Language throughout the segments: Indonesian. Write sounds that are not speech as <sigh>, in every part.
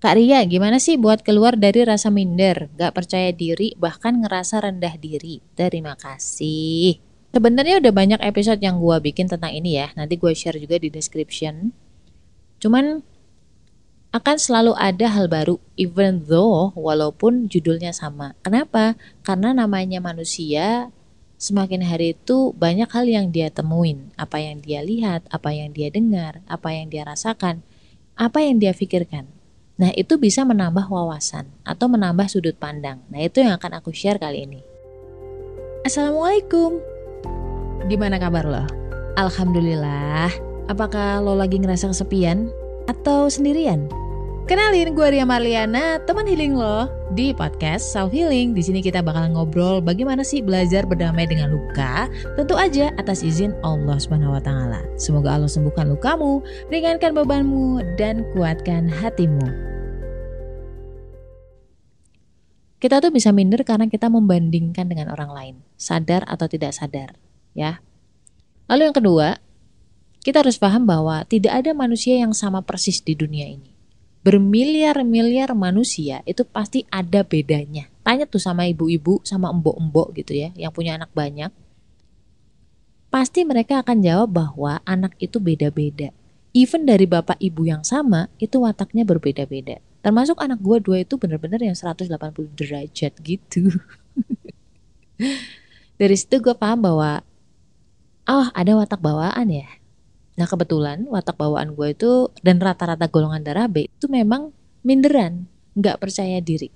Kak Ria, gimana sih buat keluar dari rasa minder, gak percaya diri, bahkan ngerasa rendah diri? Terima kasih. Sebenarnya udah banyak episode yang gue bikin tentang ini ya. Nanti gue share juga di description. Cuman akan selalu ada hal baru, even though walaupun judulnya sama. Kenapa? Karena namanya manusia, semakin hari itu banyak hal yang dia temuin. Apa yang dia lihat, apa yang dia dengar, apa yang dia rasakan, apa yang dia pikirkan Nah, itu bisa menambah wawasan atau menambah sudut pandang. Nah, itu yang akan aku share kali ini. Assalamualaikum. Gimana kabar lo? Alhamdulillah. Apakah lo lagi ngerasa kesepian atau sendirian? Kenalin, gue Ria Marliana, teman healing lo di podcast Self Healing. Di sini kita bakal ngobrol bagaimana sih belajar berdamai dengan luka, tentu aja atas izin Allah Subhanahu wa taala. Semoga Allah sembuhkan lukamu, ringankan bebanmu dan kuatkan hatimu. Kita tuh bisa minder karena kita membandingkan dengan orang lain, sadar atau tidak sadar, ya. Lalu yang kedua, kita harus paham bahwa tidak ada manusia yang sama persis di dunia ini. Bermiliar-miliar manusia itu pasti ada bedanya. Tanya tuh sama ibu-ibu, sama embok-embok gitu ya, yang punya anak banyak. Pasti mereka akan jawab bahwa anak itu beda-beda. Even dari bapak ibu yang sama, itu wataknya berbeda-beda termasuk anak gue dua itu bener-bener yang 180 derajat gitu. <laughs> Dari situ gue paham bahwa oh ada watak bawaan ya. Nah kebetulan watak bawaan gue itu dan rata-rata golongan darah B itu memang minderan nggak percaya diri.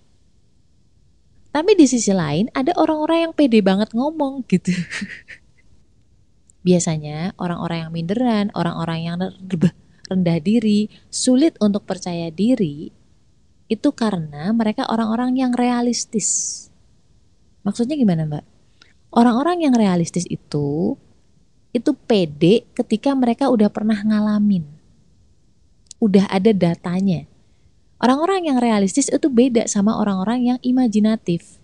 Tapi di sisi lain ada orang-orang yang pede banget ngomong gitu. <laughs> Biasanya orang-orang yang minderan orang-orang yang rendah diri sulit untuk percaya diri itu karena mereka orang-orang yang realistis. Maksudnya gimana, Mbak? Orang-orang yang realistis itu itu pede ketika mereka udah pernah ngalamin. Udah ada datanya. Orang-orang yang realistis itu beda sama orang-orang yang imajinatif.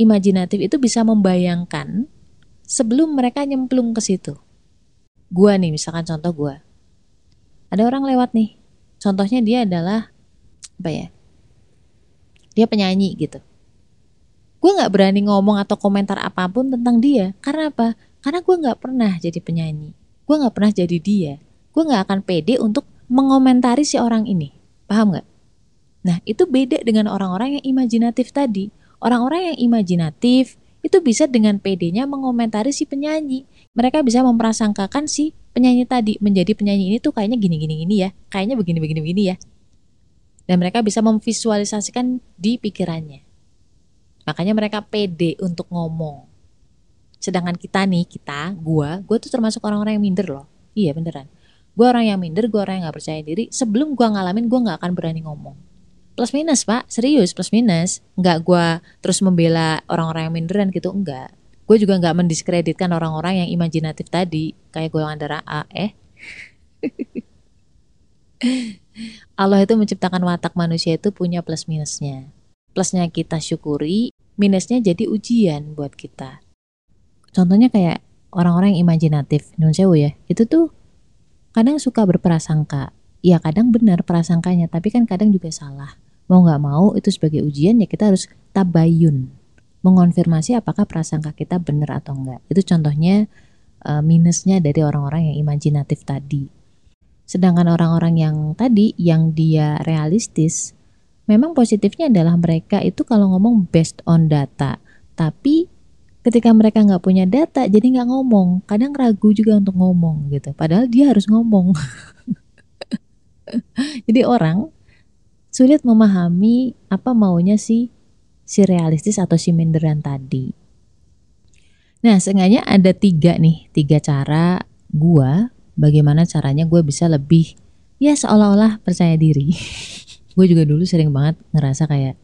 Imajinatif itu bisa membayangkan sebelum mereka nyemplung ke situ. Gua nih, misalkan contoh gua. Ada orang lewat nih. Contohnya dia adalah apa ya? Dia penyanyi gitu. Gue nggak berani ngomong atau komentar apa pun tentang dia. Karena apa? Karena gue nggak pernah jadi penyanyi. Gue nggak pernah jadi dia. Gue nggak akan pede untuk mengomentari si orang ini. Paham nggak? Nah itu beda dengan orang-orang yang imajinatif tadi. Orang-orang yang imajinatif itu bisa dengan pedenya mengomentari si penyanyi. Mereka bisa memprasangkakan si penyanyi tadi. Menjadi penyanyi ini tuh kayaknya gini gini gini ya. Kayaknya begini begini begini ya dan mereka bisa memvisualisasikan di pikirannya. Makanya mereka pede untuk ngomong. Sedangkan kita nih, kita, gua, gua tuh termasuk orang-orang yang minder loh. Iya beneran. Gua orang yang minder, gua orang yang gak percaya diri. Sebelum gua ngalamin, gua gak akan berani ngomong. Plus minus pak, serius plus minus. Nggak gua terus membela orang-orang yang minderan gitu, enggak. Gue juga nggak mendiskreditkan orang-orang yang imajinatif tadi, kayak golongan darah A, eh. <laughs> Allah itu menciptakan watak manusia itu punya plus minusnya. Plusnya kita syukuri, minusnya jadi ujian buat kita. Contohnya kayak orang-orang yang imajinatif, nun sewu ya, itu tuh kadang suka berprasangka. Ya kadang benar prasangkanya, tapi kan kadang juga salah. Mau nggak mau itu sebagai ujian ya kita harus tabayun. Mengonfirmasi apakah prasangka kita benar atau enggak. Itu contohnya uh, minusnya dari orang-orang yang imajinatif tadi. Sedangkan orang-orang yang tadi yang dia realistis, memang positifnya adalah mereka itu kalau ngomong based on data. Tapi ketika mereka nggak punya data, jadi nggak ngomong. Kadang ragu juga untuk ngomong gitu. Padahal dia harus ngomong. <laughs> jadi orang sulit memahami apa maunya si si realistis atau si minderan tadi. Nah, sengaja ada tiga nih, tiga cara gua bagaimana caranya gue bisa lebih ya seolah-olah percaya diri. <laughs> gue juga dulu sering banget ngerasa kayak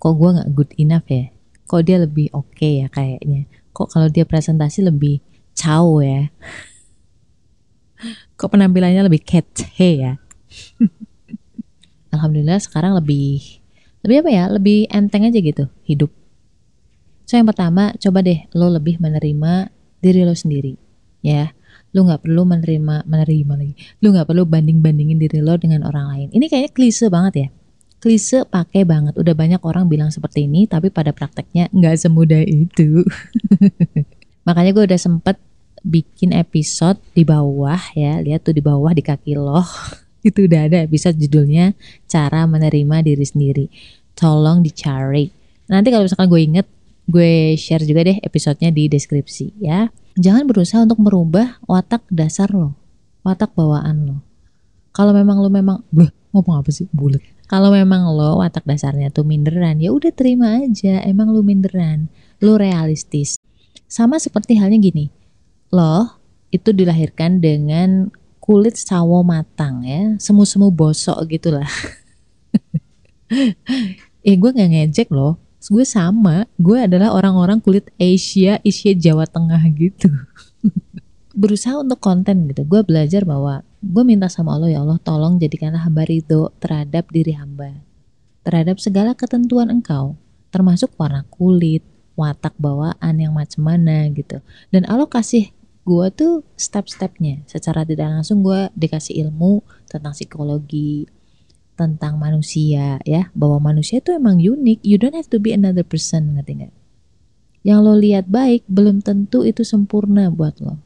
kok gue nggak good enough ya, kok dia lebih oke okay ya kayaknya, kok kalau dia presentasi lebih caw ya, <laughs> kok penampilannya lebih hey ya. <laughs> Alhamdulillah sekarang lebih lebih apa ya, lebih enteng aja gitu hidup. So yang pertama coba deh lo lebih menerima diri lo sendiri ya lu nggak perlu menerima menerima lagi lu nggak perlu banding bandingin diri lo dengan orang lain ini kayaknya klise banget ya klise pakai banget. Udah banyak orang bilang seperti ini, tapi pada prakteknya nggak semudah itu. <laughs> Makanya gue udah sempet bikin episode di bawah ya, lihat tuh di bawah di kaki loh. <laughs> itu udah ada episode judulnya cara menerima diri sendiri. Tolong dicari. Nanti kalau misalkan gue inget, gue share juga deh episodenya di deskripsi ya. Jangan berusaha untuk merubah watak dasar lo, watak bawaan lo. Kalau memang lo memang, bleh, ngomong apa sih, bulat kalau memang lo watak dasarnya tuh minderan, ya udah terima aja. Emang lo minderan, lo realistis. Sama seperti halnya gini, lo itu dilahirkan dengan kulit sawo matang ya, semu-semu bosok gitulah. eh <laughs> gue nggak ngejek loh, gue sama, gue adalah orang-orang kulit Asia, Asia Jawa Tengah gitu. <laughs> Berusaha untuk konten gitu, gue belajar bahwa gue minta sama Allah ya Allah tolong jadikanlah hamba ridho terhadap diri hamba terhadap segala ketentuan engkau termasuk warna kulit watak bawaan yang macam mana gitu. Dan Allah kasih gue tuh step-stepnya. Secara tidak langsung gue dikasih ilmu tentang psikologi tentang manusia ya bahwa manusia itu emang unik you don't have to be another person ngerti gak yang lo lihat baik belum tentu itu sempurna buat lo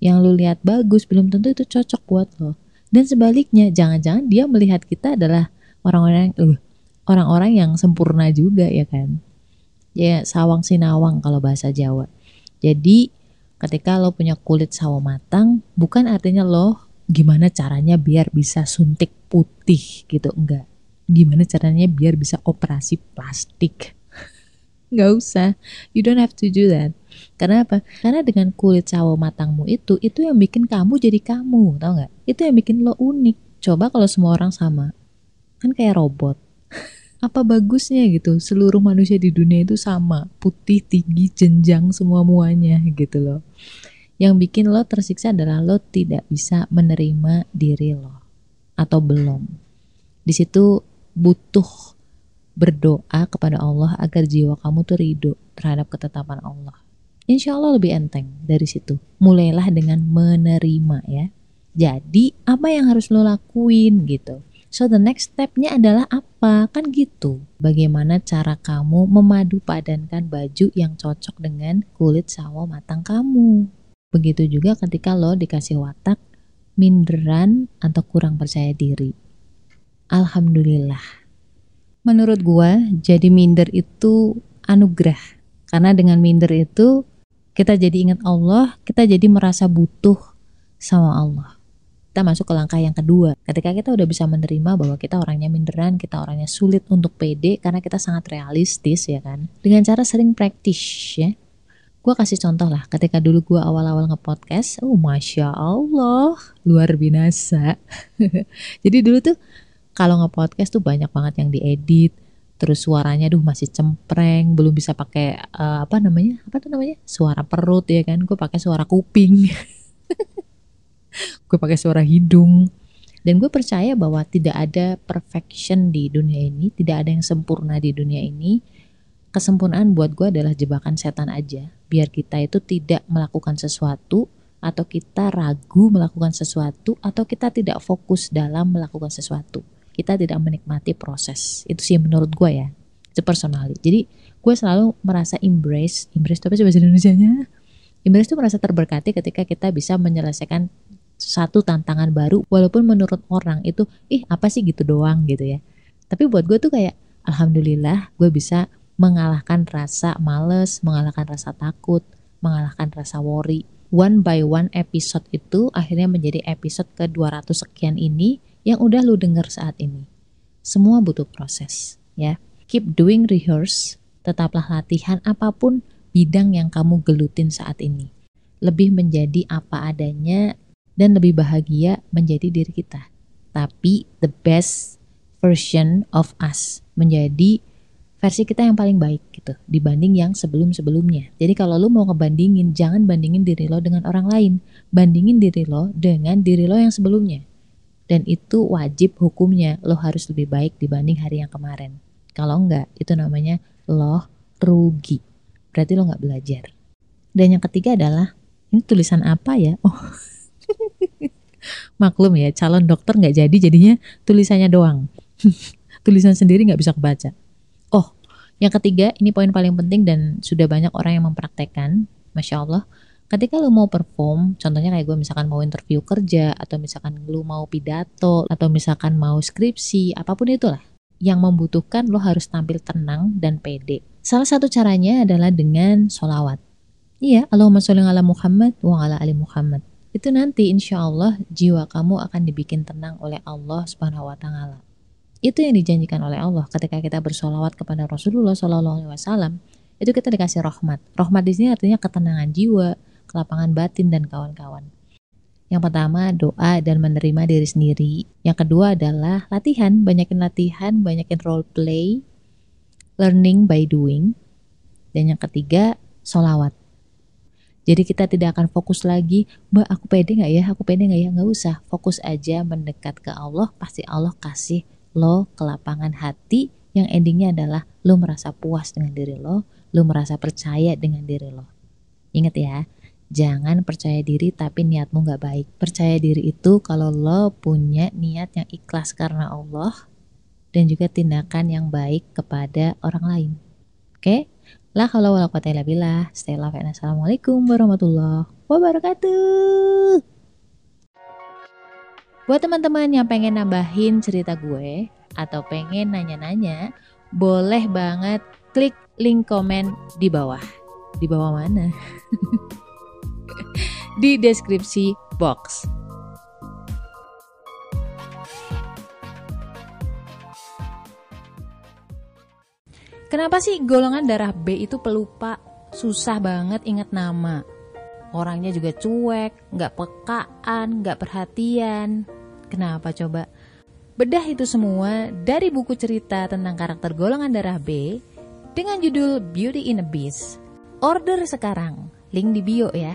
yang lu lihat bagus belum tentu itu cocok buat lo. Dan sebaliknya, jangan-jangan dia melihat kita adalah orang-orang uh, orang-orang yang sempurna juga ya kan. Ya sawang sinawang kalau bahasa Jawa. Jadi ketika lo punya kulit sawo matang, bukan artinya lo gimana caranya biar bisa suntik putih gitu, enggak. Gimana caranya biar bisa operasi plastik. <laughs> Nggak usah. You don't have to do that karena apa? Karena dengan kulit sawo matangmu itu, itu yang bikin kamu jadi kamu, tau nggak? Itu yang bikin lo unik. Coba kalau semua orang sama, kan kayak robot. <laughs> apa bagusnya gitu? Seluruh manusia di dunia itu sama, putih, tinggi, jenjang, semua muanya gitu loh. Yang bikin lo tersiksa adalah lo tidak bisa menerima diri lo atau belum. Di situ butuh berdoa kepada Allah agar jiwa kamu tuh ridho terhadap ketetapan Allah insya Allah lebih enteng dari situ. Mulailah dengan menerima ya. Jadi apa yang harus lo lakuin gitu. So the next stepnya adalah apa? Kan gitu. Bagaimana cara kamu memadu padankan baju yang cocok dengan kulit sawo matang kamu. Begitu juga ketika lo dikasih watak minderan atau kurang percaya diri. Alhamdulillah. Menurut gua, jadi minder itu anugerah. Karena dengan minder itu kita jadi ingat Allah, kita jadi merasa butuh sama Allah. Kita masuk ke langkah yang kedua. Ketika kita udah bisa menerima bahwa kita orangnya minderan, kita orangnya sulit untuk pede karena kita sangat realistis ya kan. Dengan cara sering praktis ya. Gue kasih contoh lah, ketika dulu gue awal-awal nge-podcast, oh Masya Allah, luar binasa. <laughs> jadi dulu tuh kalau nge-podcast tuh banyak banget yang diedit, terus suaranya duh masih cempreng belum bisa pakai uh, apa namanya? Apa tuh namanya? Suara perut ya kan? Gue pakai suara kuping. <laughs> Gue pakai suara hidung. Dan gue percaya bahwa tidak ada perfection di dunia ini tidak ada yang sempurna di dunia ini kesempurnaan buat gue adalah jebakan setan aja. Biar kita itu tidak melakukan sesuatu atau kita ragu melakukan sesuatu atau kita tidak fokus dalam melakukan sesuatu. Kita tidak menikmati proses. Itu sih menurut gue ya itu personally jadi gue selalu merasa embrace embrace itu apa sih bahasa Indonesia nya embrace itu merasa terberkati ketika kita bisa menyelesaikan satu tantangan baru walaupun menurut orang itu ih apa sih gitu doang gitu ya. Tapi buat gue tuh kayak alhamdulillah gue bisa mengalahkan rasa males mengalahkan rasa takut mengalahkan rasa worry one by one episode itu akhirnya menjadi episode ke 200 sekian ini yang udah lu denger saat ini. Semua butuh proses, ya. Keep doing rehearse, tetaplah latihan apa pun bidang yang kamu gelutin saat ini. Lebih menjadi apa adanya dan lebih bahagia menjadi diri kita. Tapi the best version of us menjadi versi kita yang paling baik gitu dibanding yang sebelum-sebelumnya. Jadi kalau lu mau ngebandingin, jangan bandingin diri lo dengan orang lain. Bandingin diri lo dengan diri lo yang sebelumnya. Dan itu wajib hukumnya. Lo harus lebih baik dibanding hari yang kemarin. Kalau enggak itu namanya lo rugi. Berarti lo nggak belajar. Dan yang ketiga adalah ini tulisan apa ya? Oh. <laughs> Maklum ya calon dokter nggak jadi jadinya tulisannya doang. <laughs> Tulisan sendiri nggak bisa kebaca. Yang ketiga, ini poin paling penting dan sudah banyak orang yang mempraktekkan, masya Allah. Ketika lu mau perform, contohnya kayak gue misalkan mau interview kerja atau misalkan lu mau pidato atau misalkan mau skripsi, apa pun itulah yang membutuhkan lo harus tampil tenang dan pede. Salah satu caranya adalah dengan solawat. Iya, Allahumma sholli ala Muhammad wa ala ali Muhammad. Itu nanti insya Allah jiwa kamu akan dibikin tenang oleh Allah subhanahu wa ta'ala. Itu yang dijanjikan oleh Allah ketika kita bersolawat kepada Rasulullah Shallallahu Alaihi Wasallam. Itu kita dikasih rahmat. Rahmat di sini artinya ketenangan jiwa, kelapangan batin dan kawan-kawan. Yang pertama doa dan menerima diri sendiri. Yang kedua adalah latihan, banyakin latihan, banyakin role play, learning by doing. Dan yang ketiga solawat jadi kita tidak akan fokus lagi, mbak aku pede nggak ya, aku pede nggak ya, nggak usah. Fokus aja mendekat ke Allah, pasti Allah kasih lo kelapangan hati yang endingnya adalah lo merasa puas dengan diri lo, lo merasa percaya dengan diri lo. Ingat ya, jangan percaya diri tapi niatmu nggak baik. Percaya diri itu kalau lo punya niat yang ikhlas karena Allah dan juga tindakan yang baik kepada orang lain. Oke? Okay? La haula wala quwata. Stay love and assalamualaikum warahmatullahi wabarakatuh. Buat teman-teman yang pengen nambahin cerita gue atau pengen nanya-nanya, boleh banget klik link komen di bawah. Di bawah mana? <laughs> di deskripsi box. Kenapa sih golongan darah B itu pelupa? Susah banget ingat nama. Orangnya juga cuek, nggak pekaan, nggak perhatian. Kenapa coba? Bedah itu semua dari buku cerita tentang karakter golongan darah B dengan judul Beauty in a Beast. Order sekarang, link di bio ya.